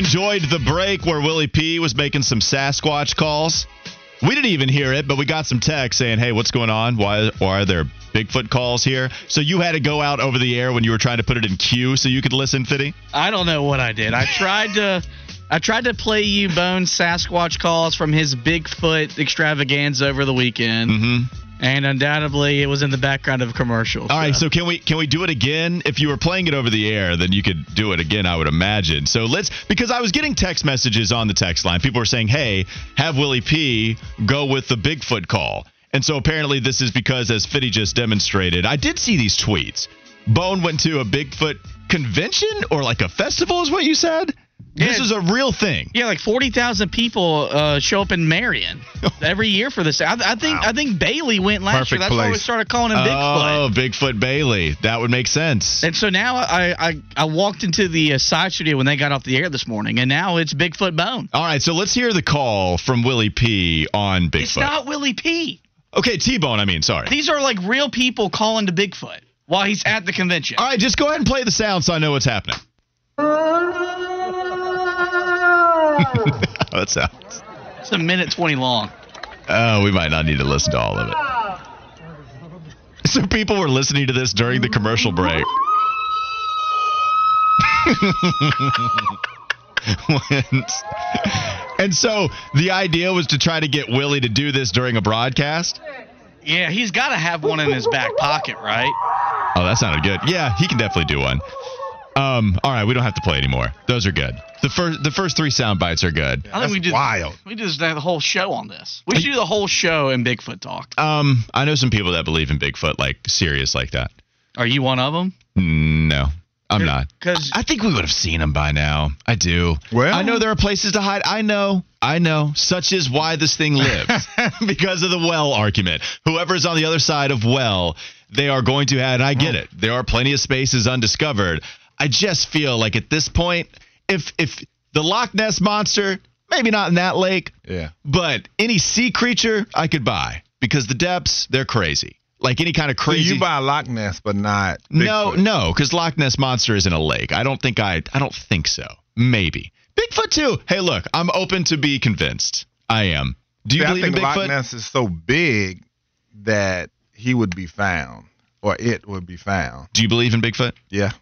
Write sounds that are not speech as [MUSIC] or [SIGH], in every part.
Enjoyed the break where Willie P was making some Sasquatch calls. We didn't even hear it, but we got some text saying, "Hey, what's going on? Why, why are there Bigfoot calls here?" So you had to go out over the air when you were trying to put it in queue so you could listen, Fitty. I don't know what I did. I tried to I tried to play you Bone Sasquatch calls from his Bigfoot extravaganza over the weekend. Mm-hmm. And undoubtedly it was in the background of a commercial. All right, so can we can we do it again? If you were playing it over the air, then you could do it again, I would imagine. So let's because I was getting text messages on the text line. People were saying, "Hey, have Willie P go with the Bigfoot call." And so apparently this is because as Fitty just demonstrated, I did see these tweets. Bone went to a Bigfoot convention or like a festival is what you said? This is a real thing. Yeah, like forty thousand people uh, show up in Marion [LAUGHS] every year for this. I, I think I think Bailey went last year. Perfect That's why we started calling him Bigfoot. Oh, Bigfoot Bailey. That would make sense. And so now I, I I walked into the uh, side studio when they got off the air this morning, and now it's Bigfoot Bone. All right, so let's hear the call from Willie P on Bigfoot. It's not Willie P. Okay, T-Bone, I mean, sorry. These are like real people calling to Bigfoot while he's at the convention. All right, just go ahead and play the sound so I know what's happening. [LAUGHS] [LAUGHS] that sounds. It's a minute twenty long. Oh, we might not need to listen to all of it. So people were listening to this during the commercial break. [LAUGHS] And so the idea was to try to get Willie to do this during a broadcast. Yeah, he's got to have one in his back pocket, right? Oh, that sounded good. Yeah, he can definitely do one. Um, all right, we don't have to play anymore. Those are good. The first the first three sound bites are good. I think we did wild. we just had the whole show on this. We should do the whole show in Bigfoot talk. Um, I know some people that believe in Bigfoot, like serious like that. Are you one of them? No, I'm not. Because I think we would have seen him by now. I do. Well- I know there are places to hide. I know. I know. Such is why this thing lives [LAUGHS] because of the well argument. Whoever's on the other side of well, they are going to have. And I get it. There are plenty of spaces undiscovered. I just feel like at this point, if if the Loch Ness monster, maybe not in that lake, Yeah. but any sea creature I could buy because the depths they're crazy. Like any kind of So crazy. you buy a Loch Ness, but not No, Bigfoot. no, because Loch Ness monster is in a lake. I don't think I. I don't think so. Maybe Bigfoot too. Hey, look, I'm open to be convinced. I am. Do you See, I believe in think Loch Ness is so big that he would be found, or it would be found. Do you believe in Bigfoot? Yeah.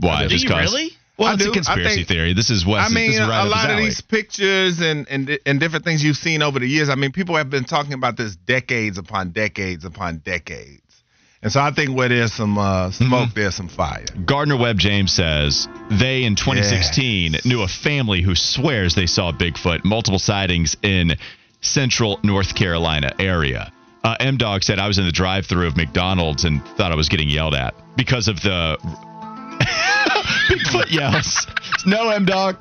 Why? do you 'cause? really? Well, I it's do. a conspiracy think- theory. This is West. I mean, right a lot of these pictures and, and and different things you've seen over the years. I mean, people have been talking about this decades upon decades upon decades, and so I think where there's some uh, smoke, Mm-hmm. there's some fire. Gardner Webb James says they in 2016 Yes. knew a family who swears they saw Bigfoot, multiple sightings in central North Carolina area. Uh, M Dog said I was in the drive-through of McDonald's and thought I was getting yelled at because of the [LAUGHS] Bigfoot yells. No M Dog.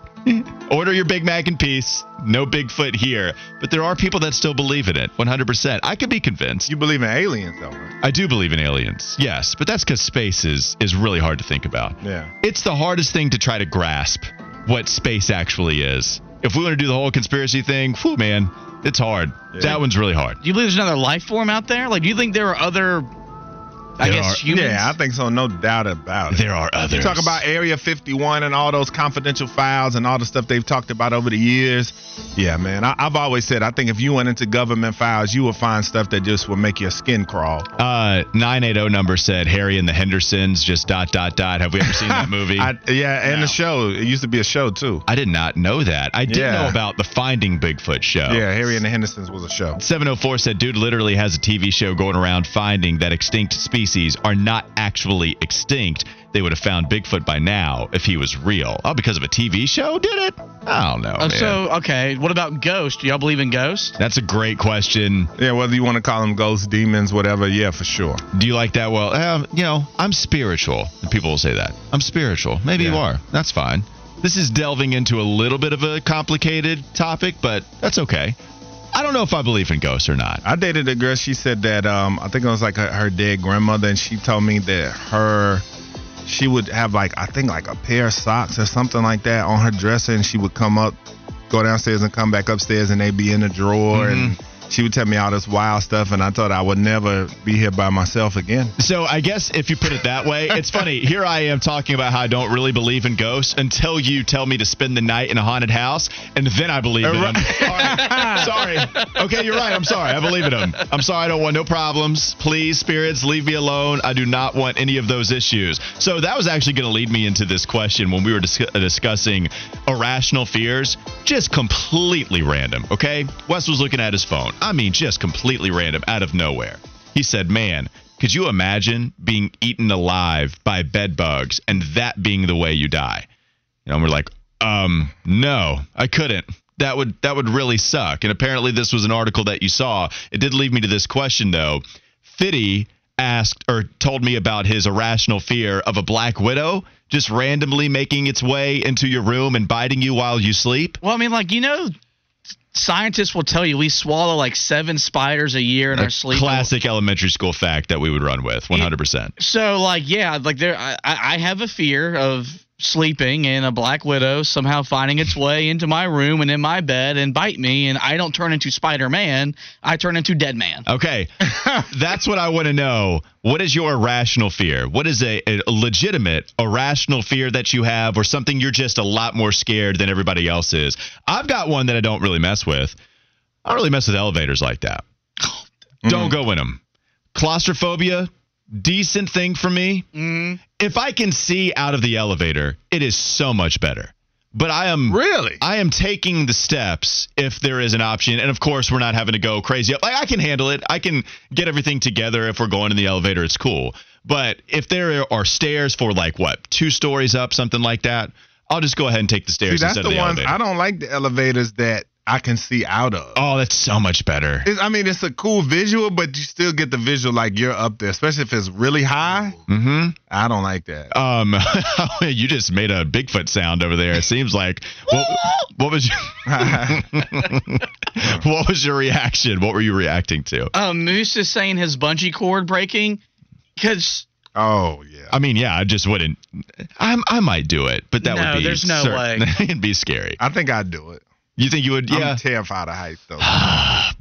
Order your Big Mac in peace. No Bigfoot here. But there are people that still believe in it 100%. I could be convinced. You believe in aliens, though, right? I do believe in aliens, yes, but that's because space is, is really hard to think about. Yeah. It's the hardest thing to try to grasp what space actually is. If we want to do the whole conspiracy thing, whew, man, it's hard. That one's really hard. Do you believe there's another life form out there? Like, do you think there are other, I There guess, are- humans? Yeah, I think so. No doubt about it. There are You others. talk about Area 51 and all those confidential files and all the stuff they've talked about over the years. Yeah, man. I, I've always said I think if you went into government files, you would find stuff that just would make your skin crawl. Uh, 980 number said Harry and the Hendersons, just dot, dot, dot. Have we ever seen that [LAUGHS] movie? I, yeah, and No. the show. It used to be a show too. I did not know that. I did Yeah. know about the Finding Bigfoot show. Yeah, Harry and the Hendersons was a show. 704 said, dude literally has a TV show going around finding that extinct species species are not actually extinct. They would have found Bigfoot by now if he was real. Oh, because of a TV show did it? I don't know. Uh, man. so okay, what about ghosts? Do y'all believe in ghosts? That's a great question. Yeah, whether you want to call them ghosts, demons, whatever. Yeah, for sure. Do you like that? Well, um, you know, I'm spiritual. And people will say that. I'm spiritual. Maybe you are. That's fine. This is delving into a little bit of a complicated topic, but that's okay. I don't know if I believe in ghosts or not. I dated a girl. She said that um, I think it was like her, her dead grandmother, and she told me that her she would have like I think like a pair of socks or something like that on her dresser, and she would come up, go downstairs, and come back upstairs, and they'd be in the drawer, and she would tell me all this wild stuff, and I thought I would never be here by myself again. So I guess if you put it that way, it's funny. [LAUGHS] Here I am talking about how I don't really believe in ghosts until you tell me to spend the night in a haunted house, and then I believe in them. Right. [LAUGHS] Sorry. Okay, you're right. I'm sorry. I believe in them. I'm sorry. I don't want no problems. Please, spirits, leave me alone. I do not want any of those issues. So that was actually going to lead me into this question when we were dis- uh, discussing irrational fears. Just completely random. Okay, Wes was looking at his phone. I mean, just completely random, out of nowhere. He said, "Man." Could you imagine being eaten alive by bed bugs and that being the way you die? And we're like, um, no, I couldn't. That would that would really suck. And apparently this was an article that you saw. It did lead me to this question though. Fitty asked or told me about his irrational fear of a black widow just randomly making its way into your room and biting you while you sleep. Well, I mean, like you know, scientists will tell you we swallow like seven spiders a year in A our sleep. classic elementary school fact that we would run with 100%. So, like, yeah, like there, I, I I have a fear of sleeping and a black widow somehow finding its way into my room and in my bed and bite me, and I don't turn into Spider Man. I turn into Dead Man. Okay. [LAUGHS] That's what I want to know. What is your irrational fear? What is a, a legitimate irrational fear that you have or something you're just a lot more scared than everybody else is? I've got one that I don't really mess with. I don't really mess with elevators like that. Oh, don't mm. go in them. Claustrophobia, decent thing for me. Mm-hmm. If I can see out of the elevator, it is so much better. But I am Really? I am taking the steps if there is an option, and of course we're not having to go crazy. Like I can handle it. I can get everything together if we're going in the elevator. It's cool. But if there are stairs for like what two stories up, something like that, I'll just go ahead and take the See, stairs that's instead the of the ones elevator. I don't like the elevators that I can see out of. oh, that's so much better. It's, I mean, it's a cool visual, but you still get the visual like you're up there, especially if it's really high. Mm-hmm. I don't like that. Um, [LAUGHS] you just made a Bigfoot sound over there. It seems like what, what was your [LAUGHS] what was your reaction? What were you reacting to? Uh, Moose is saying his bungee cord breaking because oh yeah. I mean, yeah, I just wouldn't. I I might do it, but that No, would be there's no way. [LAUGHS] It'd be scary. I think I'd do it. You think you would? Yeah. I'm terrified of heights though. [SIGHS]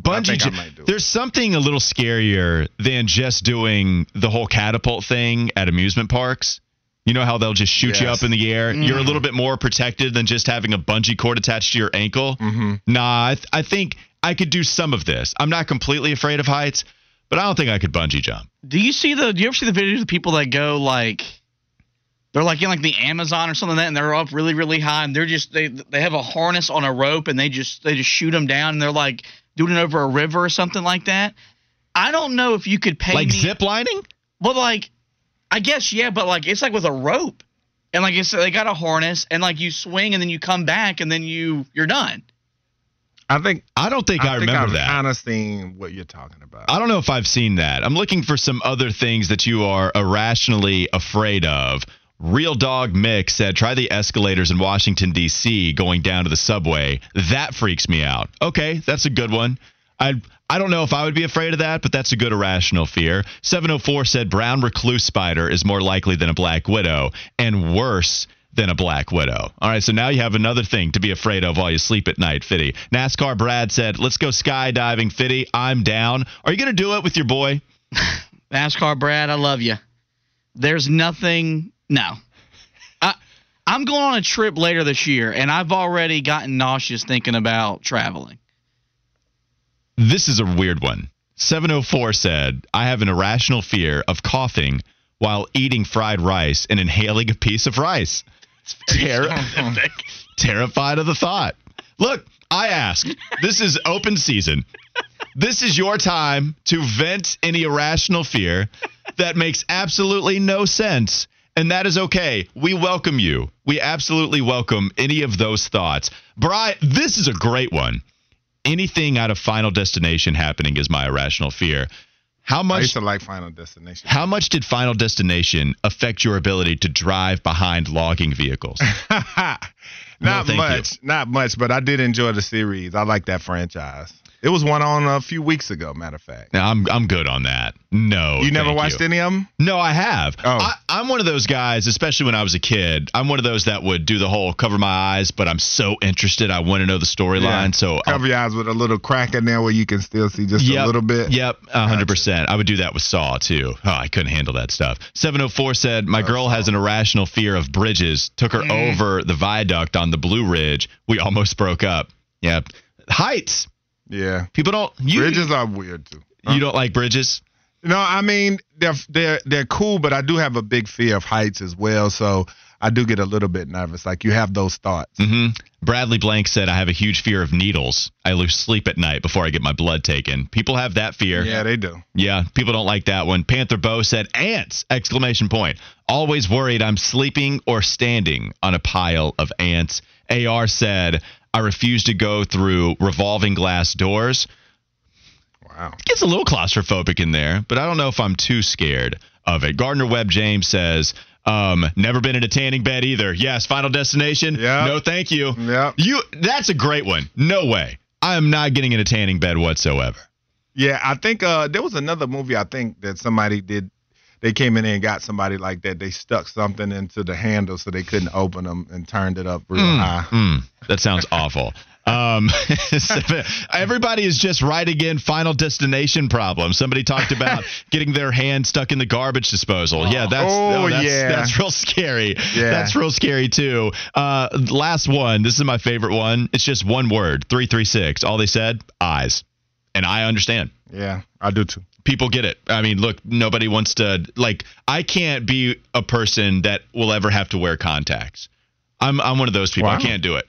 Bungee. think I ju- might do it. There's something a little scarier than just doing the whole catapult thing at amusement parks. You know how they'll just shoot you up in the air. You're a little bit more protected than just having a bungee cord attached to your ankle. hmm Nah, I, th- I think I could do some of this. I'm not completely afraid of heights, but I don't think I could bungee jump. do you see the? Do you ever see the videos of people that go like? They're like in like the Amazon or something like that, and they're up really, really high, and they're just they they have a harness on a rope, and they just they just shoot them down, and they're like doing it over a river or something like that. I don't know if you could pay Like me, zip lining? But like, I guess yeah, but like it's like with a rope, and like it's they got a harness, and like you swing, and then you come back, and then you you're done. I think I don't think I, think remember I've that. kind of seen what you're talking about. I don't know if I've seen that. I'm looking for some other things that you are irrationally afraid of. Real Dog Mick said, try the escalators in Washington, D.C., going down to the subway. That freaks me out. Okay, that's a good one. I I don't know if I would be afraid of that, but that's a good irrational fear. 704 said, brown recluse spider is more likely than a black widow and worse than a black widow. All right, so now you have another thing to be afraid of while you sleep at night, Fitty. NASCAR Brad said, let's go skydiving, Fitty. I'm down. Are you going to do it with your boy? [LAUGHS] NASCAR Brad, I love you. There's nothing. No. I, I'm going on a trip later this year, and I've already gotten nauseous thinking about traveling. This is a weird one. 704 said, I have an irrational fear of coughing while eating fried rice and inhaling a piece of rice. Ter- [LAUGHS] terrified of the thought. Look, I ask. This is open season. This is your time to vent any irrational fear. that makes absolutely no sense. And that is okay. We welcome you. We absolutely welcome any of those thoughts. Bry, this is a great one. Anything out of Final Destination happening is my irrational fear. How I much used to like Final Destination. how much did Final Destination affect your ability to drive behind logging vehicles? [LAUGHS] not you. much, not much, but I did enjoy the series. I like that franchise. It was one on a few weeks ago. Matter of fact, Now, I'm I'm good on that. No, you never watched you. any of them? No, I have. Oh. I, I'm one of those guys, especially when I was a kid. I'm one of those that would do the whole cover my eyes, but I'm so interested. I want to know the storyline. So I'll- cover your eyes with a little crack in there where you can still see just Yep, a little bit. Yep, hundred percent. I would do that with Saw too. Oh, I couldn't handle that stuff. Seven hundred four said my girl has an irrational fear of bridges. Took her Mm. over the viaduct on the Blue Ridge. We almost broke up. Yep, heights. Yeah. People don't. You, Bridges are weird too. You don't like bridges? No, I mean they're they're they're cool, but I do have a big fear of heights as well. So I do get a little bit nervous. Like you have those thoughts. hmm Bradley Blank said, I have a huge fear of needles. I lose sleep at night before I get my blood taken. People have that fear. Yeah, they do. Yeah, people don't like that one. Panther Bo said, ants! Exclamation point. Always worried I'm sleeping or standing on a pile of ants. AR said, I refuse to go through revolving glass doors. Wow. Gets a little claustrophobic in there, but I don't know if I'm too scared of it. Gardner Webb James says, um, never been in a tanning bed either. Yes, final destination. Yeah. No, thank you. Yep. You that's a great one. No way. I am not getting in a tanning bed whatsoever. Yeah, I think uh, there was another movie I think that somebody did. They came in and got somebody like that. They stuck something into the handle so they couldn't open them and turned it up real high. Mm, that sounds awful. Um, [LAUGHS] everybody is just right again. Final Destination problem. Somebody talked about [LAUGHS] getting their hand stuck in the garbage disposal. Yeah, that's Oh, that's, yeah. that's real scary. Yeah. That's real scary too. Uh, last one. This is my favorite one. It's just one word. Three three six. All they said eyes, and I understand Yeah, I do too. People get it. I mean, look, nobody wants to like I can't be a person that will ever have to wear contacts. I'm I'm one of those people. I can't do it.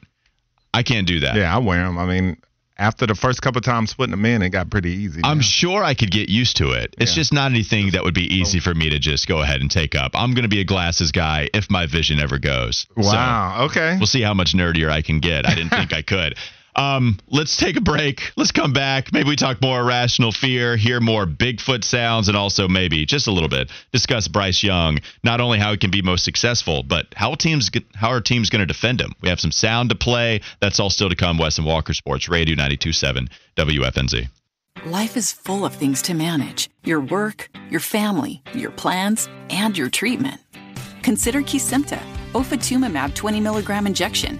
I can't do that. Yeah, I wear them. I mean, after the first couple times putting them in, it got pretty easy. I'm sure I could get used to it. It's Yeah. just not anything that would be oh. easy for me to just go ahead and take up. I'm going to be a glasses guy if my vision ever goes. So, Wow. okay. We'll see how much nerdier I can get. I didn't think [LAUGHS] I could. Um, let's take a break. Let's come back. Maybe we talk more irrational fear, hear more Bigfoot sounds, and also maybe just a little bit discuss Bryce Young. Not only how he can be most successful, but how teams how are teams going to defend him? We have some sound to play. That's all still to come. Wes and Walker Sports Radio 92.7 WFNZ. Life is full of things to manage your work, your family, your plans, and your treatment. Consider Kesimpta, ofatumumab 20 milligram injection.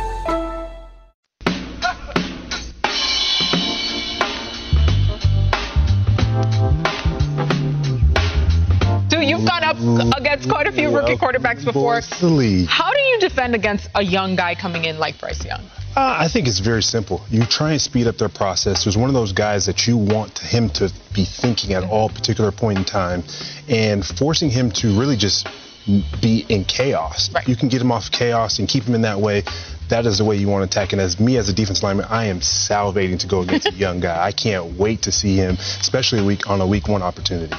Against quite a few rookie quarterbacks before. How do you defend against a young guy coming in like Bryce Young? Uh, I think it's very simple. You try and speed up their process. There's one of those guys that you want him to be thinking at all particular point in time, and forcing him to really just be in chaos. Right. You can get him off chaos and keep him in that way. That is the way you want to attack. And as me as a defense lineman, I am salivating to go against a [LAUGHS] young guy. I can't wait to see him, especially a week on a week one opportunity.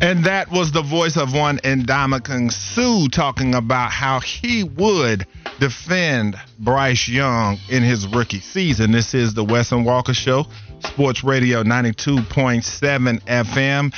And that was the voice of one Ndamukong Suh talking about how he would defend Bryce Young in his rookie season. This is the Wes and Walker Show, Sports Radio 92.7 FM.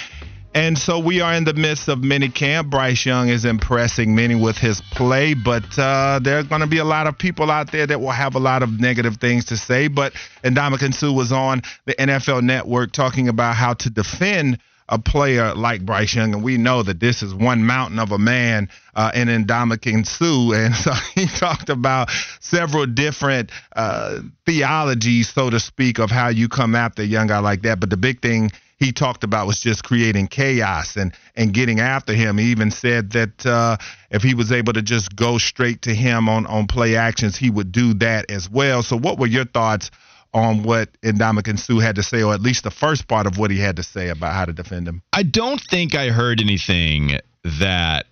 And so we are in the midst of mini camp. Bryce Young is impressing many with his play, but uh, there are going to be a lot of people out there that will have a lot of negative things to say. But Ndamukong Suh was on the NFL Network talking about how to defend a player like Bryce Young, and we know that this is one mountain of a man uh, in Ndamukong Suh, [LAUGHS] and so he talked about several different uh, theologies, so to speak, of how you come after a young guy like that. But the big thing he talked about was just creating chaos and and getting after him. He even said that uh, if he was able to just go straight to him on on play actions, he would do that as well. So, what were your thoughts? On what Ndamukong Suh had to say, or at least the first part of what he had to say about how to defend him? I don't think I heard anything that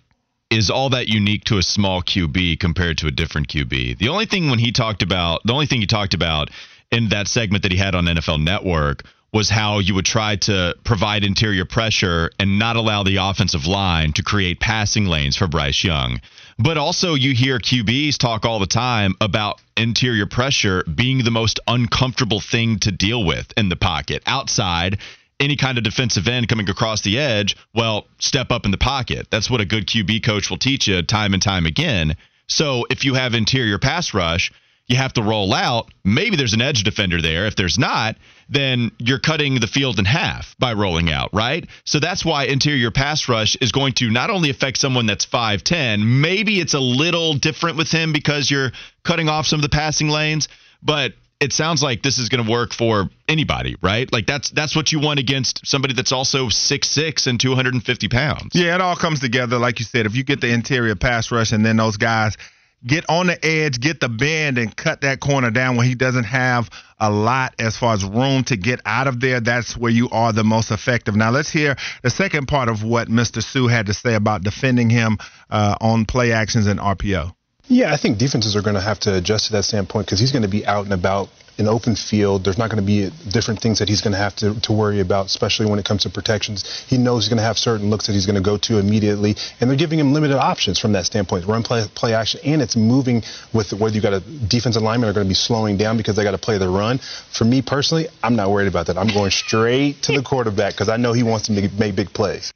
is all that unique to a small QB compared to a different QB. The only thing when he talked about, the only thing he talked about in that segment that he had on NFL Network was how you would try to provide interior pressure and not allow the offensive line to create passing lanes for Bryce Young. But also, you hear QBs talk all the time about interior pressure being the most uncomfortable thing to deal with in the pocket. Outside, any kind of defensive end coming across the edge, well, step up in the pocket. That's what a good QB coach will teach you time and time again. So if you have interior pass rush, you have to roll out. Maybe there's an edge defender there. If there's not, then you're cutting the field in half by rolling out, right? So that's why interior pass rush is going to not only affect someone that's 5'10, maybe it's a little different with him because you're cutting off some of the passing lanes, but it sounds like this is going to work for anybody, right? Like that's that's what you want against somebody that's also six six and 250 pounds. Yeah, it all comes together, like you said. If you get the interior pass rush and then those guys get on the edge, get the bend, and cut that corner down when he doesn't have a lot as far as room to get out of there. That's where you are the most effective. Now, let's hear the second part of what Mr. Suh had to say about defending him uh, on play actions and RPO. Yeah, I think defenses are going to have to adjust to that standpoint because he's going to be out and about an open field. There's not going to be different things that he's going to have to, to worry about, especially when it comes to protections. He knows he's going to have certain looks that he's going to go to immediately, and they're giving him limited options from that standpoint. Run, play, play action, and it's moving with whether you got a defensive lineman are going to be slowing down because they got to play the run. For me personally, I'm not worried about that. I'm going straight to the [LAUGHS] quarterback because I know he wants him to make big plays.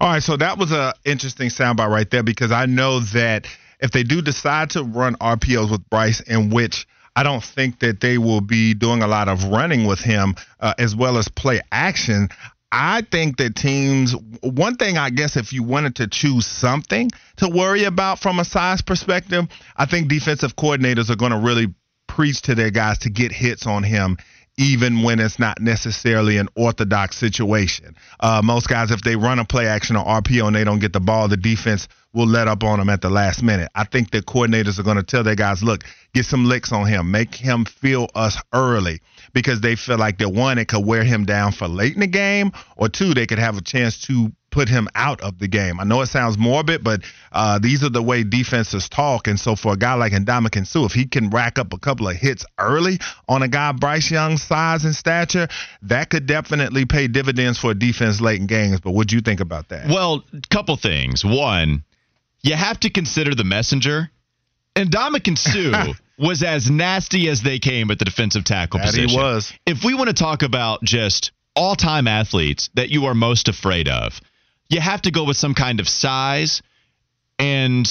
All right, so that was an interesting soundbite right there because I know that if they do decide to run RPOs with Bryce, in which – I don't think that they will be doing a lot of running with him uh, as well as play action. I think that teams, one thing I guess, if you wanted to choose something to worry about from a size perspective, I think defensive coordinators are going to really preach to their guys to get hits on him even when it's not necessarily an orthodox situation. Uh, most guys, if they run a play action or RPO and they don't get the ball, the defense will let up on him at the last minute. I think the coordinators are going to tell their guys, look, get some licks on him, make him feel us early because they feel like that one, it could wear him down for late in the game, or two, they could have a chance to put him out of the game. I know it sounds morbid, but uh, these are the way defenses talk. And so for a guy like Ndamukong Suh, if he can rack up a couple of hits early on a guy Bryce Young's size and stature, that could definitely pay dividends for a defense late in games. But what do you think about that? Well, couple things. One, you have to consider the messenger. Ndamukong Suh [LAUGHS] was as nasty as they came at the defensive tackle that position. He was. If we want to talk about just all-time athletes that you are most afraid of, you have to go with some kind of size and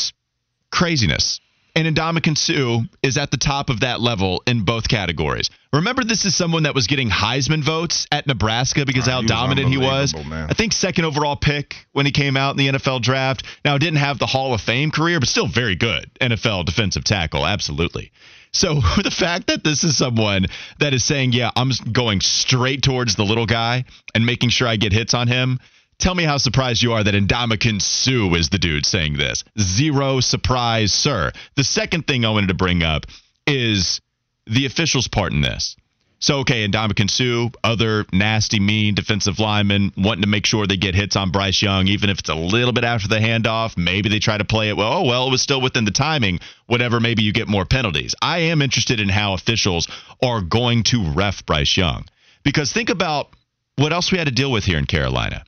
craziness and Ndamukong Suh is at the top of that level in both categories. Remember, this is someone that was getting Heisman votes at Nebraska because right, how dominant he was. Man. I think second overall pick when he came out in the NFL draft. Now, didn't have the Hall of Fame career, but still very good NFL defensive tackle, absolutely. So [LAUGHS] the fact that this is someone that is saying, "Yeah, I'm going straight towards the little guy and making sure I get hits on him." Tell me how surprised you are that Ndamukong Suh is the dude saying this. Zero surprise, sir. The second thing I wanted to bring up is the officials' part in this. So, okay, Ndamukong Suh, other nasty, mean defensive linemen wanting to make sure they get hits on Bryce Young, even if it's a little bit after the handoff. Maybe they try to play it well. Oh, well, it was still within the timing. Whatever, maybe you get more penalties. I am interested in how officials are going to ref Bryce Young. Because think about what else we had to deal with here in Carolina.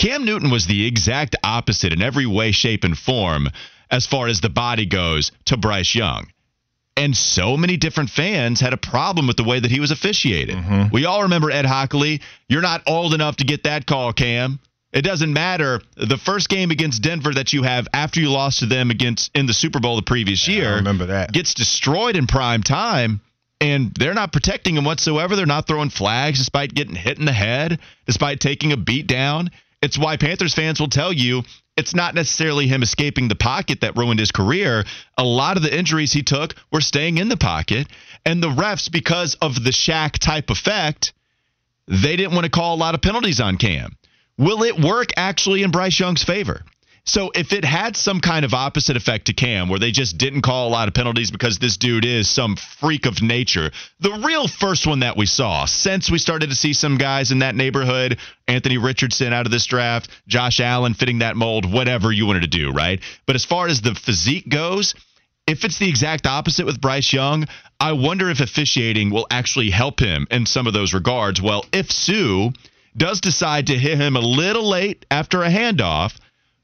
Cam Newton was the exact opposite in every way, shape, and form as far as the body goes to Bryce Young. And so many different fans had a problem with the way that he was officiated. Mm-hmm. We all remember Ed Hochuli. You're not old enough to get that call, Cam. It doesn't matter. The first game against Denver that you have after you lost to them against in the Super Bowl the previous yeah, year, remember that gets destroyed in prime time. and they're not protecting him whatsoever. They're not throwing flags despite getting hit in the head, despite taking a beat down. It's why Panthers fans will tell you it's not necessarily him escaping the pocket that ruined his career. A lot of the injuries he took were staying in the pocket, and the refs, because of the Shaq type effect, they didn't want to call a lot of penalties on Cam. Will it work actually in Bryce Young's favor? So if it had some kind of opposite effect to Cam, where they just didn't call a lot of penalties because this dude is some freak of nature, the real first one that we saw since we started to see some guys in that neighborhood, Anthony Richardson out of this draft, Josh Allen fitting that mold, whatever you wanted to do, right? But as far as the physique goes, if it's the exact opposite with Bryce Young, I wonder if officiating will actually help him in some of those regards. Well, if Suh does decide to hit him a little late after a handoff,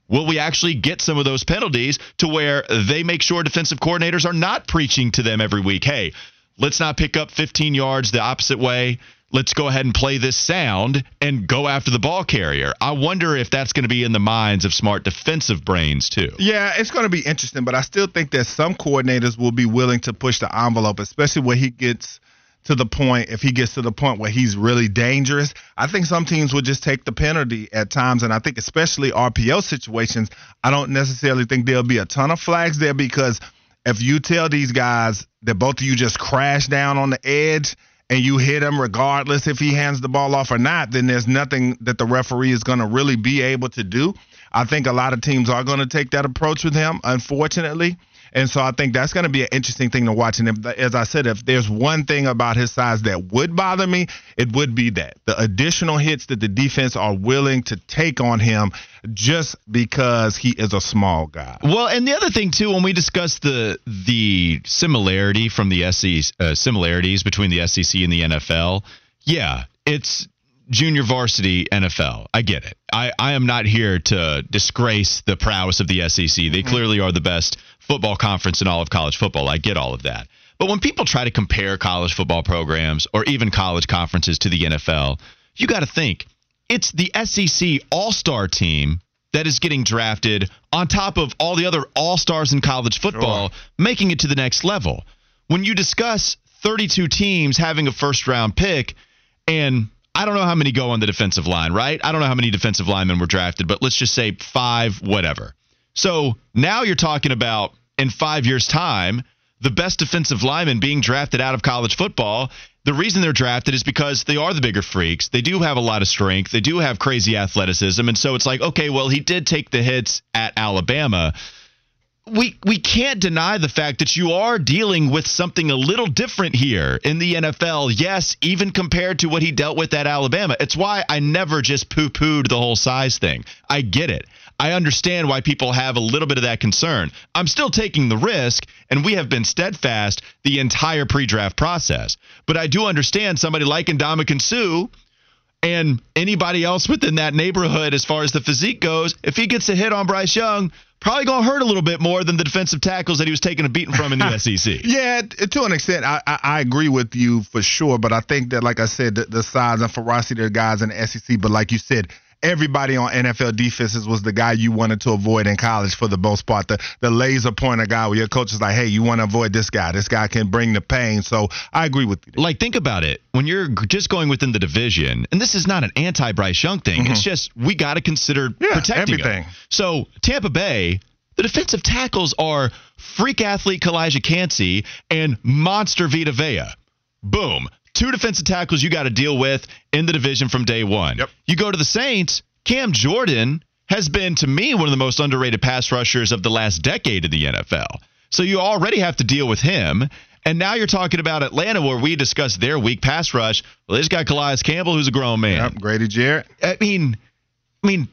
Will we actually get some of those penalties to where they make sure defensive coordinators are not preaching to them every week? Hey, let's not pick up 15 yards the opposite way. Let's go ahead and play this sound and go after the ball carrier. I wonder if that's going to be in the minds of smart defensive brains, too. Yeah, it's going to be interesting, but I still think that some coordinators will be willing to push the envelope, especially when he gets to the point if he gets to the point where he's really dangerous. I think some teams would just take the penalty at times, and I think especially RPO situations, I don't necessarily think there'll be a ton of flags there because if you tell these guys that both of you just crash down on the edge and you hit him regardless if he hands the ball off or not, then there's nothing that the referee is going to really be able to do. I think a lot of teams are going to take that approach with him, unfortunately. And so I think that's going to be an interesting thing to watch. And if, as I said, if there's one thing about his size that would bother me, it would be that the additional hits that the defense are willing to take on him just because he is a small guy. Well, and the other thing too, when we discuss the the similarity from the SEC uh, similarities between the SEC and the NFL, yeah, it's junior varsity NFL. I get it. I, I am not here to disgrace the prowess of the SEC. They mm-hmm. clearly are the best football conference in all of college football. I get all of that. But when people try to compare college football programs or even college conferences to the NFL, you got to think it's the SEC All Star team that is getting drafted on top of all the other All Stars in college football, sure. making it to the next level. When you discuss 32 teams having a first round pick, and I don't know how many go on the defensive line, right? I don't know how many defensive linemen were drafted, but let's just say five, whatever. So now you're talking about in five years' time, the best defensive linemen being drafted out of college football. The reason they're drafted is because they are the bigger freaks. They do have a lot of strength. They do have crazy athleticism. And so it's like, okay, well, he did take the hits at Alabama we we can't deny the fact that you are dealing with something a little different here in the NFL. Yes, even compared to what he dealt with at Alabama. It's why I never just poo-pooed the whole size thing. I get it. I understand why people have a little bit of that concern. I'm still taking the risk, and we have been steadfast the entire pre-draft process. But I do understand somebody like Ndamukong Suh and anybody else within that neighborhood as far as the physique goes, if he gets a hit on Bryce Young, probably going to hurt a little bit more than the defensive tackles that he was taking a beating from in the [LAUGHS] SEC. Yeah, to an extent, I, I, I, agree with you for sure. But I think that, like I said, the, the size and ferocity of the guys in the SEC. But like you said, everybody on NFL defenses was the guy you wanted to avoid in college for the most part. The the laser pointer guy where your coach is like, hey, you want to avoid this guy. This guy can bring the pain. So I agree with you. Like, think about it. When you're just going within the division, and this is not an anti Bryce Young thing, mm-hmm. it's just we got to consider yeah, protecting everything. Him. So Tampa Bay. The defensive tackles are freak athlete Calijah Kancey and monster Vita Vea. Boom two defensive tackles you got to deal with in the division from day one. Yep. You go to the Saints, Cam Jordan has been, to me, one of the most underrated pass rushers of the last decade in the NFL. So you already have to deal with him. And now you're talking about Atlanta, where we discussed their weak pass rush. Well, this guy Calais Campbell, who's a grown man. Yep, Grady Jarrett. I mean, I mean,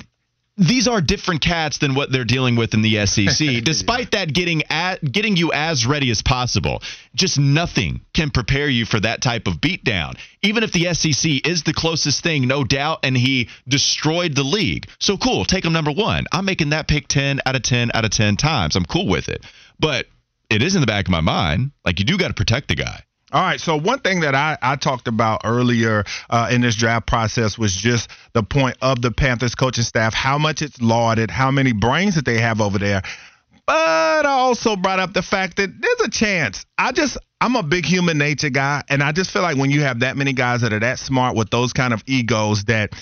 these are different cats than what they're dealing with in the [LAUGHS] SEC. Despite that getting at, getting you as ready as possible, just nothing can prepare you for that type of beatdown. Even if the SEC is the closest thing, no doubt, and he destroyed the league. So cool, take him number one. I'm making that pick 10 out of 10 out of 10 times. I'm cool with it. But it is in the back of my mind. Like you do got to protect the guy. All right. So one thing that I, I talked about earlier uh, in this draft process was just the point of the Panthers coaching staff, how much it's lauded, how many brains that they have over there. But I also brought up the fact that there's a chance. I just I'm a big human nature guy, and I just feel like when you have that many guys that are that smart with those kind of egos, that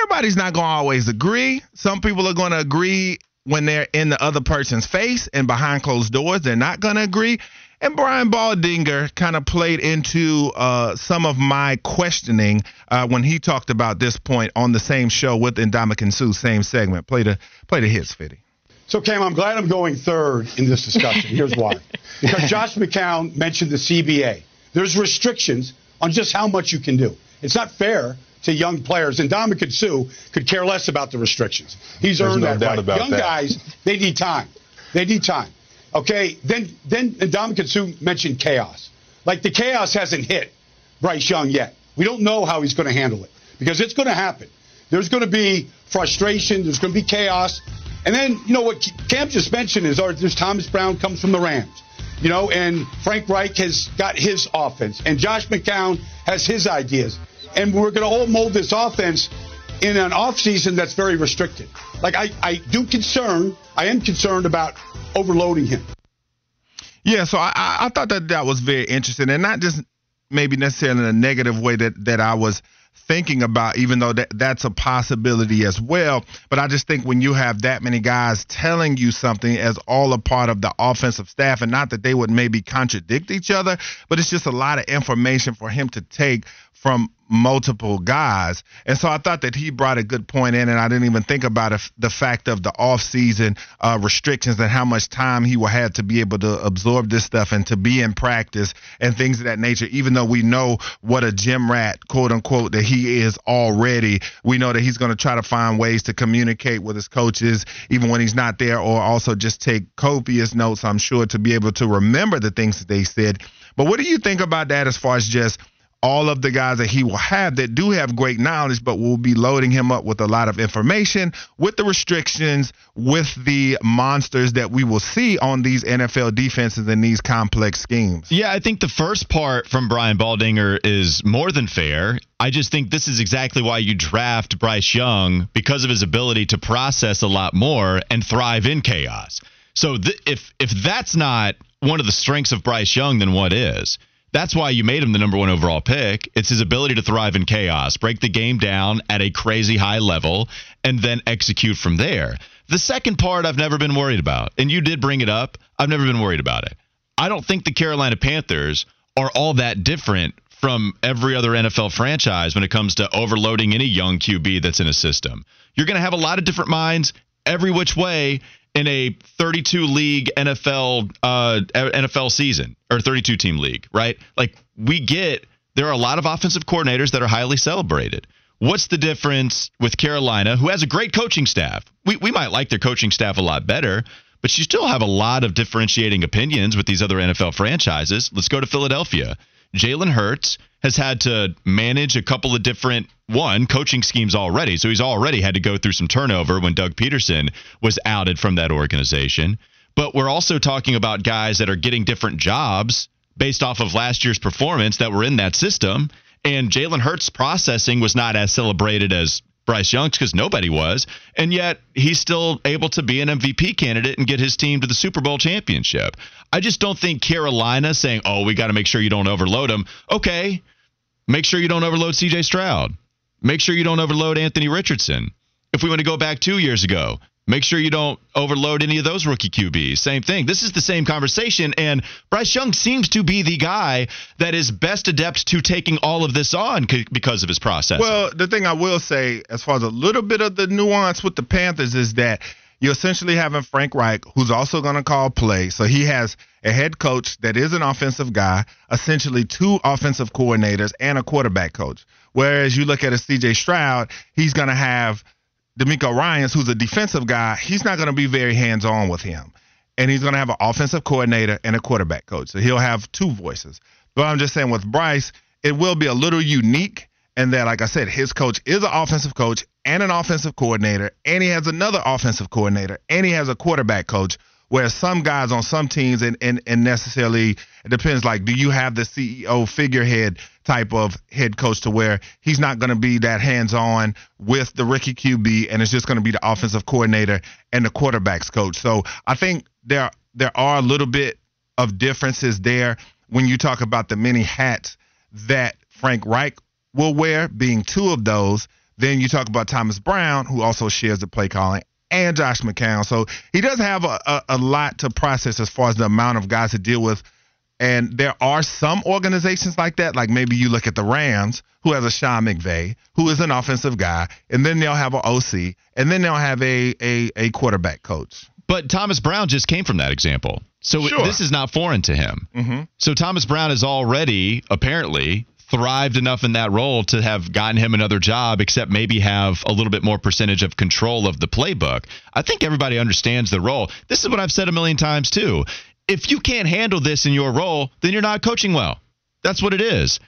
everybody's not going to always agree. Some people are going to agree when they're in the other person's face and behind closed doors. They're not going to agree. And Brian Baldinger kind of played into uh, some of my questioning uh, when he talked about this point on the same show with Ndamukong Suh, same segment. Play the play the hits, Fitty. So, Cam, I'm glad I'm going third in this discussion. Here's why. [LAUGHS] Because Josh McCown mentioned the CBA. There's restrictions on just how much you can do. It's not fair to young players, and Ndamukong Suh could care less about the restrictions. He's There's earned no that doubt right. about young that. guys, they need time. They need time. Okay, then then Ndamukong Suh mentioned chaos. Like the chaos hasn't hit Bryce Young yet. We don't know how he's going to handle it because it's going to happen. There's going to be frustration. There's going to be chaos. And then, you know, what Camp just mentioned is our, there's Thomas Brown comes from the Rams, you know, and Frank Reich has got his offense, and Josh McCown has his ideas. And we're going to all mold this offense in an offseason that's very restricted. Like, I, I do concern, I am concerned about overloading him. Yeah, so I, I thought that that was very interesting, and not just maybe necessarily in a negative way that that I was thinking about, even though that that's a possibility as well. But I just think when you have that many guys telling you something as all a part of the offensive staff, and not that they would maybe contradict each other, but it's just a lot of information for him to take from multiple guys. And so I thought that he brought a good point in, and I didn't even think about the fact of the off-season uh, restrictions and how much time he will have to be able to absorb this stuff and to be in practice and things of that nature. Even though we know what a gym rat, quote unquote, that he is already, we know that he's going to try to find ways to communicate with his coaches, even when he's not there, or also just take copious notes, I'm sure, to be able to remember the things that they said. But what do you think about that as far as just all of the guys that he will have that do have great knowledge, but will be loading him up with a lot of information, with the restrictions, with the monsters that we will see on these NFL defenses and these complex schemes. Yeah, I think the first part from Brian Baldinger is more than fair. I just think this is exactly why you draft Bryce Young because of his ability to process a lot more and thrive in chaos. So th- if if that's not one of the strengths of Bryce Young, then what is? That's why you made him the number one overall pick. It's his ability to thrive in chaos, break the game down at a crazy high level, and then execute from there. The second part I've never been worried about, and you did bring it up. I've never been worried about it. I don't think the Carolina Panthers are all that different from every other NFL franchise when it comes to overloading any young QB that's in a system. You're going to have a lot of different minds every which way in a 32 league NFL uh, NFL season or 32 team league, right? Like we get there are a lot of offensive coordinators that are highly celebrated. What's the difference with Carolina, who has a great coaching staff? We we might like their coaching staff a lot better, but you still have a lot of differentiating opinions with these other NFL franchises. Let's go to Philadelphia. Jalen Hurts has had to manage a couple of different one coaching schemes already, so he's already had to go through some turnover when Doug Pederson was outed from that organization. But we're also talking about guys that are getting different jobs based off of last year's performance that were in that system. And Jalen Hurts' processing was not as celebrated as Bryce Young's because nobody was. And yet he's still able to be an MVP candidate and get his team to the Super Bowl championship. I just don't think Carolina saying, oh, we got to make sure you don't overload him. Okay, make sure you don't overload CJ Stroud. Make sure you don't overload Anthony Richardson. If we want to go back two years ago, make sure you don't overload any of those rookie QBs. Same thing. This is the same conversation. And Bryce Young seems to be the guy that is best adept to taking all of this on because of his process. Well, the thing I will say, as far as a little bit of the nuance with the Panthers, is that you're essentially having Frank Reich, who's also going to call play. So he has a head coach that is an offensive guy, essentially two offensive coordinators, and a quarterback coach. Whereas you look at a CJ Stroud, he's going to have DeMeco Ryans, who's a defensive guy. He's not going to be very hands on with him. And he's going to have an offensive coordinator and a quarterback coach. So he'll have two voices. But I'm just saying with Bryce, it will be a little unique and that, like I said, his coach is an offensive coach and an offensive coordinator, and he has another offensive coordinator, and he has a quarterback coach. Where some guys on some teams and, and, and necessarily it depends like do you have the CEO figurehead type of head coach to where he's not going to be that hands on with the rookie QB and it's just going to be the offensive coordinator and the quarterbacks coach. So I think there there are a little bit of differences there when you talk about the many hats that Frank Reich will wear, being two of those. Then you talk about Thomas Brown, who also shares the play calling, and Josh McCown. So he does have a, a, a lot to process as far as the amount of guys to deal with. And there are some organizations like that, like maybe you look at the Rams, who has a Sean McVay, who is an offensive guy, and then they'll have an OC, and then they'll have a a, a quarterback coach. But Thomas Brown just came from that example. So Sure. this is not foreign to him. Mm-hmm. So Thomas Brown is already apparently thrived enough in that role to have gotten him another job, except maybe have a little bit more percentage of control of the playbook. I think everybody understands the role. This is what I've said a million times too. If you can't handle this in your role, then you're not coaching well. That's what it is.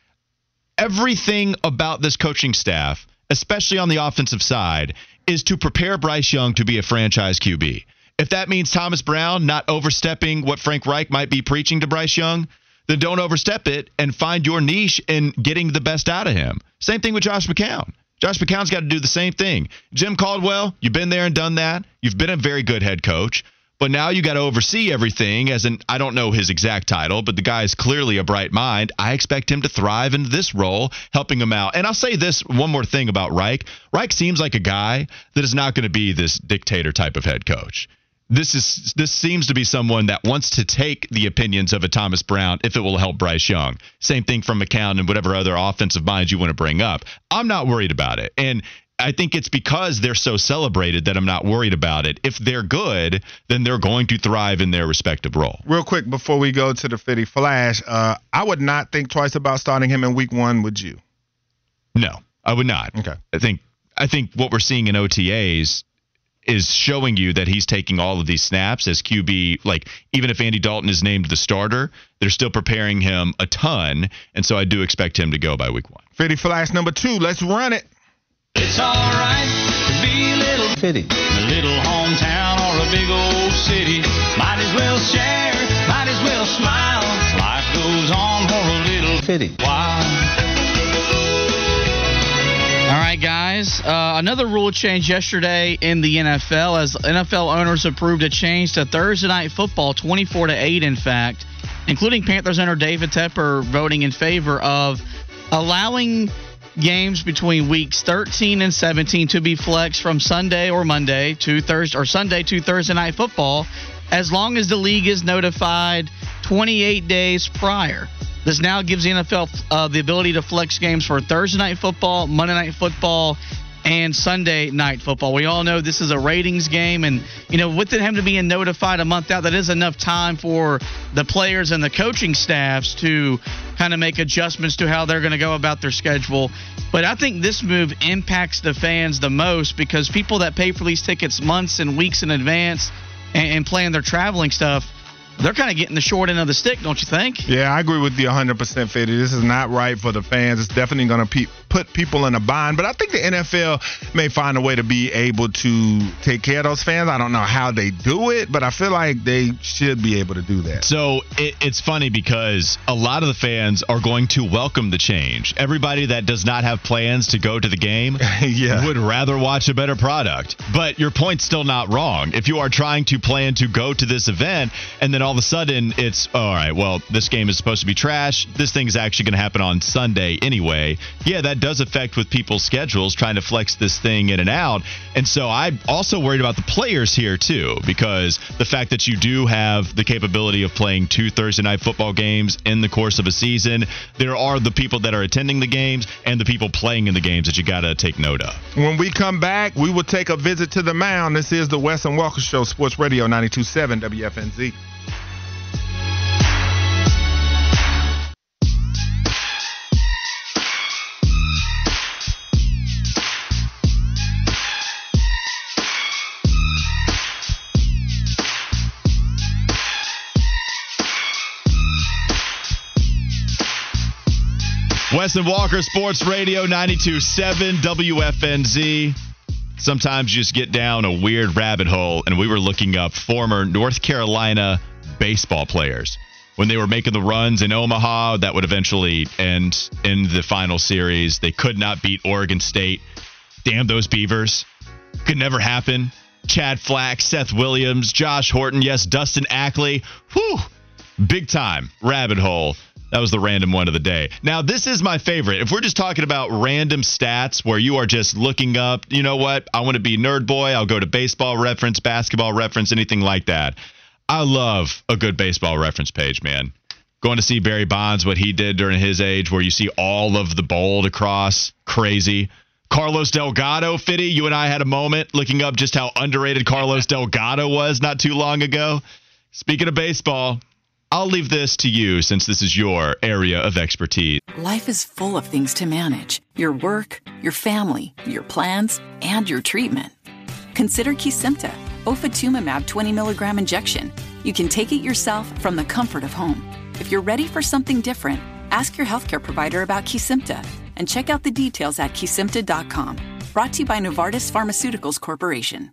Everything about this coaching staff, especially on the offensive side, is to prepare Bryce Young to be a franchise QB. If that means Thomas Brown not overstepping what Frank Reich might be preaching to Bryce Young, then don't overstep it and find your niche in getting the best out of him. Same thing with Josh McCown. Josh McCown's got to do the same thing. Jim Caldwell, you've been there and done that. You've been a very good head coach, but now you got to oversee everything. As an I don't know his exact title, but the guy is clearly a bright mind. I expect him to thrive in this role, helping him out. And I'll say this one more thing about Reich. Reich seems like a guy that is not going to be this dictator type of head coach this is this seems to be someone that wants to take the opinions of a Thomas Brown if it will help Bryce Young. Same thing from McCown and whatever other offensive minds you want to bring up. I'm not worried about it. And I think it's because they're so celebrated that I'm not worried about it. If they're good, then they're going to thrive in their respective role. Real quick before we go to the Fitty Flash, uh, I would not think twice about starting him in Week One. Would you? No, I would not. Okay. I think I think what we're seeing in OTAs is showing you that he's taking all of these snaps as QB. Like even if Andy Dalton is named the starter, they're still preparing him a ton, and so I do expect him to go by week one. Fitty Flash number two. Let's run it. It's alright to be a little Fitty. a little hometown or a big old city. Might as well share, might as well smile. Life goes on for a little Fitty. while. All right, guys. Uh, another rule change yesterday in the NFL as NFL owners approved a change to Thursday night football, 24 to 8, in fact, including Panthers owner David Tepper voting in favor of allowing games between weeks 13 and 17 to be flexed from Sunday or Monday to Thursday or Sunday to Thursday night football as long as the league is notified 28 days prior. This now gives the NFL uh, the ability to flex games for Thursday night football, Monday night football, and Sunday night football. We all know this is a ratings game, and you know with him to being notified a month out, that is enough time for the players and the coaching staffs to kind of make adjustments to how they're going to go about their schedule. But I think this move impacts the fans the most because people that pay for these tickets months and weeks in advance and, and plan their traveling stuff, they're kind of getting the short end of the stick, don't you think? Yeah, I agree with you 100%, Fitty. This is not right for the fans. It's definitely going to pe- put people in a bind. But I think the NFL may find a way to be able to take care of those fans. I don't know how they do it, but I feel like they should be able to do that. So it, it's funny because a lot of the fans are going to welcome the change. Everybody that does not have plans to go to the game [LAUGHS] yeah. would rather watch a better product. But your point's still not wrong. If you are trying to plan to go to this event and then all of a sudden it's oh, all right, well, this game is supposed to be trash. This thing is actually going to happen on Sunday anyway. Yeah, that does affect with people's schedules trying to flex this thing in and out. And so I'm also worried about the players here too because the fact that you do have the capability of playing two Thursday night football games in the course of a season, there are the people that are attending the games and the people playing in the games that you got to take note of. When we come back, we will take a visit to the mound. This is the Wes and Walker Show, Sports Radio 927 WFNZ. Wes and Walker, Sports Radio 927 WFNZ. sometimes you just get down a weird rabbit hole, and we were looking up former North Carolina baseball players when they were making the runs in Omaha that would eventually end in the final series. They could not beat Oregon State. Damn those Beavers. Could never happen. Chad Flack, Seth Williams, Josh Horton, yes, Dustin Ackley. Whew. Big time rabbit hole. That was the random one of the day. Now, this is my favorite. If we're just talking about random stats where you are just looking up, you know what? I want to be nerd boy. I'll go to baseball reference, basketball reference, anything like that. I love a good baseball reference page, man. Going to see Barry Bonds, what he did during his age, where you see all of the bold across. Crazy. Carlos Delgado, Fitty, you and I had a moment looking up just how underrated Carlos Delgado was not too long ago. Speaking of baseball, I'll leave this to you since this is your area of expertise. Life is full of things to manage your work, your family, your plans, and your treatment. Consider Kesimpta, ofatumumab 20 milligram injection. You can take it yourself from the comfort of home. If you're ready for something different, ask your healthcare provider about Kesimpta and check out the details at kesimpta.com. Brought to you by Novartis Pharmaceuticals Corporation.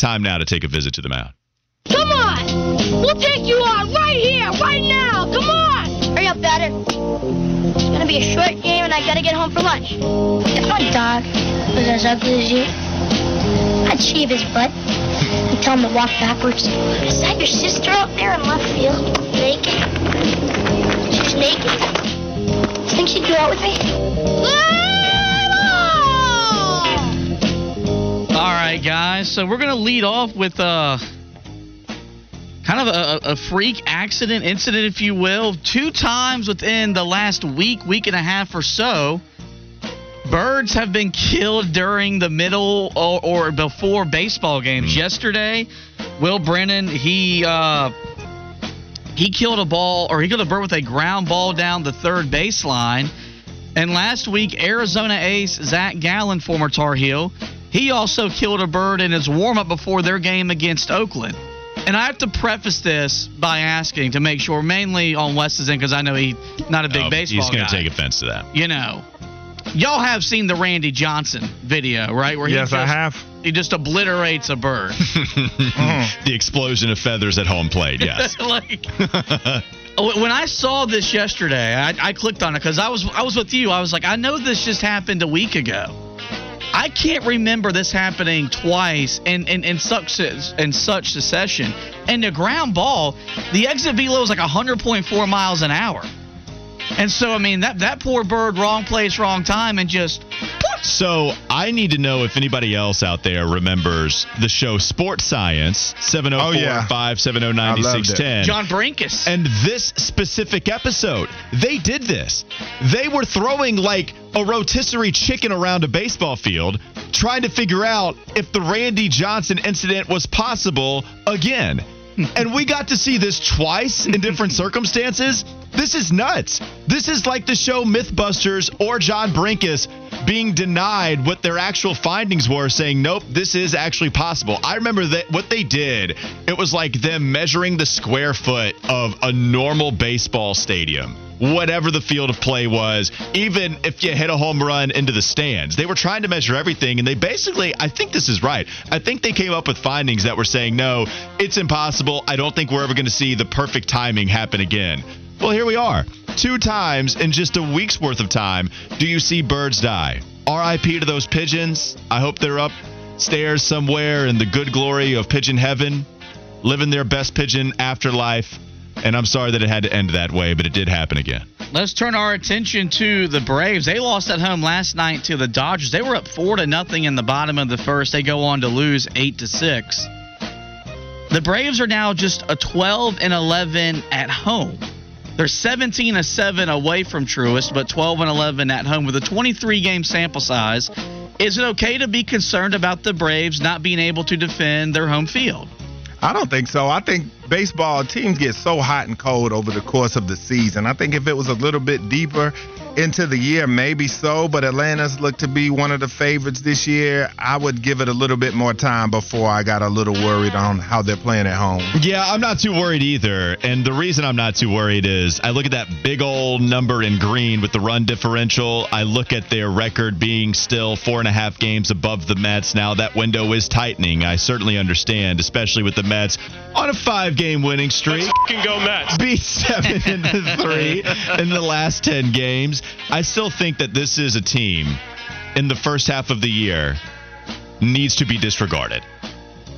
Time now to take a visit to the mound. Come on! We'll take you on right here, right now! Come on! Hurry up, batter. It's gonna be a short game and I gotta get home for lunch. If my dog was as ugly as you, I'd shave his butt and tell him to walk backwards. Is that your sister out there in left field? Naked? She's naked? You think she'd go out with me? Ah! All right, guys. So we're gonna lead off with uh, kind of a, a freak accident incident, if you will. Two times within the last week, week and a half or so, birds have been killed during the middle or, or before baseball games. Yesterday, Will Brennan he uh, he killed a ball or he killed a bird with a ground ball down the third baseline. And last week, Arizona ace Zach Gallen, former Tar Heel, he also killed a bird in his warm up before their game against Oakland. And I have to preface this by asking to make sure, mainly on Wes's end, because I know he's not a big Oh, baseball He's going to take offense to that. You know, y'all have seen the Randy Johnson video, right? Where he Yes, I just- have. He just obliterates a bird. [LAUGHS] the explosion of feathers at home plate, yes. [LAUGHS] like Oh, when I saw this yesterday, I, I clicked on it because I was I was with you. I was like, I know this just happened a week ago. I can't remember this happening twice in in, in such in such succession. And the ground ball, the exit velo is like 100.4 miles an hour. And so I mean that that poor bird, wrong place, wrong time, and just So I need to know if anybody else out there remembers the show Sports Science, 704 Oh, 570 I loved it. 9610. John Brenkus. And this specific episode, they did this. They were throwing like a rotisserie chicken around a baseball field, trying to figure out if the Randy Johnson incident was possible again. And we got to see this twice in different [LAUGHS] circumstances. This is nuts. This is like the show Mythbusters or John Brenkus being denied what their actual findings were, saying, nope, this is actually possible. I remember that what they did, it was like them measuring the square foot of a normal baseball stadium. Whatever the field of play was, even if you hit a home run into the stands, they were trying to measure everything. And they basically, I think this is right. I think they came up with findings that were saying, no, it's impossible. I don't think we're ever going to see the perfect timing happen again. Well, here we are. Two times in just a week's worth of time do you see birds die. RIP to those pigeons. I hope they're upstairs somewhere in the good glory of pigeon heaven, living their best pigeon afterlife. And I'm sorry that it had to end that way, but it did happen again. Let's turn our attention to the Braves. They lost at home last night to the Dodgers. They were up four to nothing in the bottom of the first. They go on to lose eight to six. The Braves are now just a 12 and 11 at home. They're 17 and 7 away from Truist, but 12 and 11 at home with a 23 game sample size. Is it okay to be concerned about the Braves not being able to defend their home field? I don't think so. I think baseball teams get so hot and cold over the course of the season. I think if it was a little bit deeper into the year, maybe so, but Atlanta's looked to be one of the favorites this year. I would give it a little bit more time before I got a little worried on how they're playing at home. Yeah, I'm not too worried either. And the reason I'm not too worried is I look at that big old number in green with the run differential. I look at their record being still four and a half games above the Mets. Now that window is tightening. I certainly understand, especially with the Mets on a five game winning streak. Let's go Mets. Beat seven into three in the last 10 games. I still think that this is a team in the first half of the year needs to be disregarded.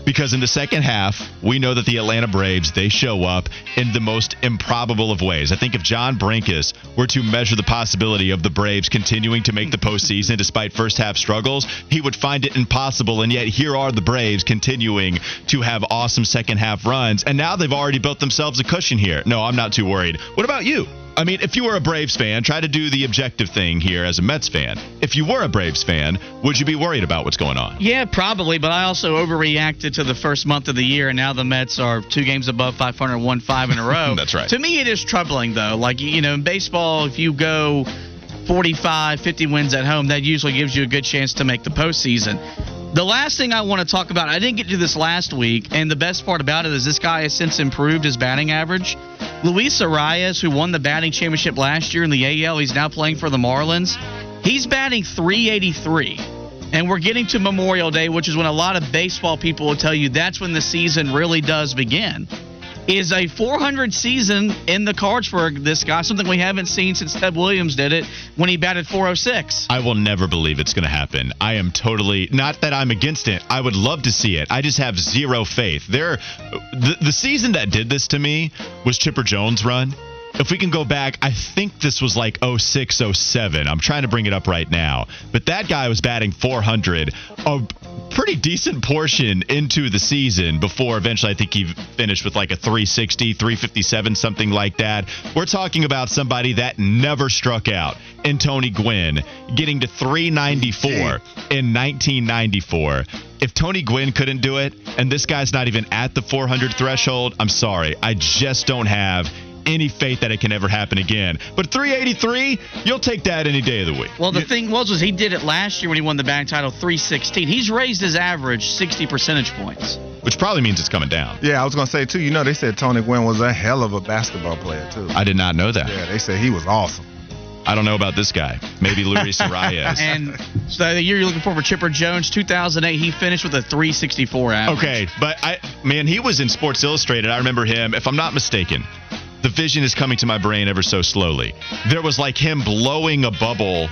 Because in the second half, we know that the Atlanta Braves, they show up in the most improbable of ways. I think if John Brenkus were to measure the possibility of the Braves continuing to make the postseason despite first half struggles, he would find it impossible. And yet here are the Braves continuing to have awesome second half runs. And now they've already built themselves a cushion here. No, I'm not too worried. What about you? I mean, if you were a Braves fan, try to do the objective thing here as a Mets fan. If you were a Braves fan, would you be worried about what's going on? Yeah, probably, but I also overreacted to the first month of the year, and now the Mets are two games above 500, won five in a row. [LAUGHS] That's right. To me, it is troubling, though. Like, you know, in baseball, if you go 45, 50 wins at home, that usually gives you a good chance to make the postseason. The last thing I want to talk about, I didn't get to this last week, and the best part about it is this guy has since improved his batting average. Luis Arraez, who won the batting championship last year in the AL, he's now playing for the Marlins. He's batting 383. And we're getting to Memorial Day, which is when a lot of baseball people will tell you that's when the season really does begin. Is a 400 season in the cards for this guy, something we haven't seen since Ted Williams did it when he batted 406. I will never believe it's going to happen. I am totally not that I'm against it. I would love to see it. I just have zero faith. There, the, the season that did this to me was Chipper Jones' run. If we can go back, I think this was like 06, 07. I'm trying to bring it up right now. But that guy was batting 400, a pretty decent portion into the season before eventually I think he finished with like a 360, 357, something like that. We're talking about somebody that never struck out in Tony Gwynn, getting to 394 in 1994. If Tony Gwynn couldn't do it, and this guy's not even at the 400 threshold, I'm sorry. I just don't have any faith that it can ever happen again. But 383, you'll take that any day of the week. Well, the thing was, was he did it last year when he won the batting title, 316. He's raised his average 60 percentage points. Which probably means it's coming down. Yeah, I was gonna say too. You know, they said Tony Gwynn was a hell of a basketball player too. I did not know that. Yeah, they said he was awesome. I don't know about this guy. Maybe Luis [LAUGHS] Arraez. and so the year you're looking for for Chipper Jones, 2008, he finished with a 364 average. Okay, but I man, he was in Sports Illustrated. I remember him, if I'm not mistaken. The vision is coming to my brain ever so slowly. There was like him blowing a bubble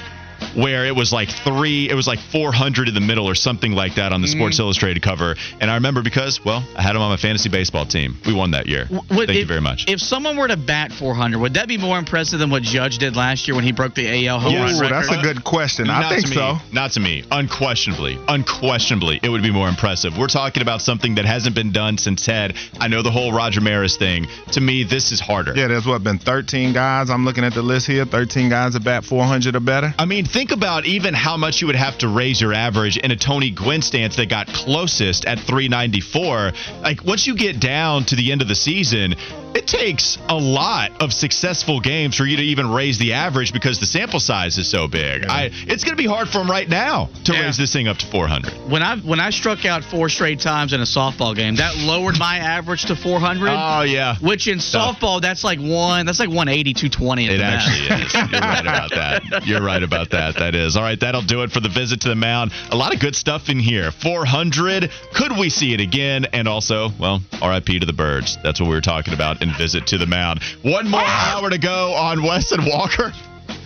where it was like three, it was like 400 in the middle or something like that on the Sports Mm. Illustrated cover. And I remember because, well, I had him on my fantasy baseball team. We won that year. Would- Thank if, you very much. If someone were to bat 400, would that be more impressive than what Judge did last year when he broke the AL home Yes. run Ooh, record? that's a good question. I Not think to me. so. Not to me. Unquestionably. Unquestionably, it would be more impressive. We're talking about something that hasn't been done since Ted. I know the whole Roger Maris thing. To me, this is harder. Yeah, there's what been 13 guys. I'm looking at the list here. 13 guys that bat 400 or better. I mean, think about even how much you would have to raise your average in a Tony Gwynn stance that got closest at 394. Like, once you get down to the end of the season, it takes a lot of successful games for you to even raise the average because the sample size is so big. I, it's going to be hard for him right now to raise this thing up to 400. When I when I struck out four straight times in a softball game, that lowered my average to 400. Oh yeah. Which in softball, that's like one. That's like 180, 220. at It actually is. You're right about that. You're right about [LAUGHS] that. That is. All right, that'll do it for the visit to the mound. A lot of good stuff in here. 400. Could we see it again? And also, well, RIP to the birds. That's what we were talking about in visit to the mound. One more hour to go on Wes and Walker. [LAUGHS]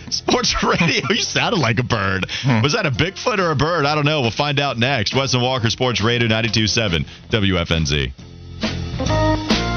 Sports Radio. You sounded like a bird. Hmm. Was that a Bigfoot or a bird? I don't know. We'll find out next. Wes and Walker Sports Radio 92.7 WFNZ.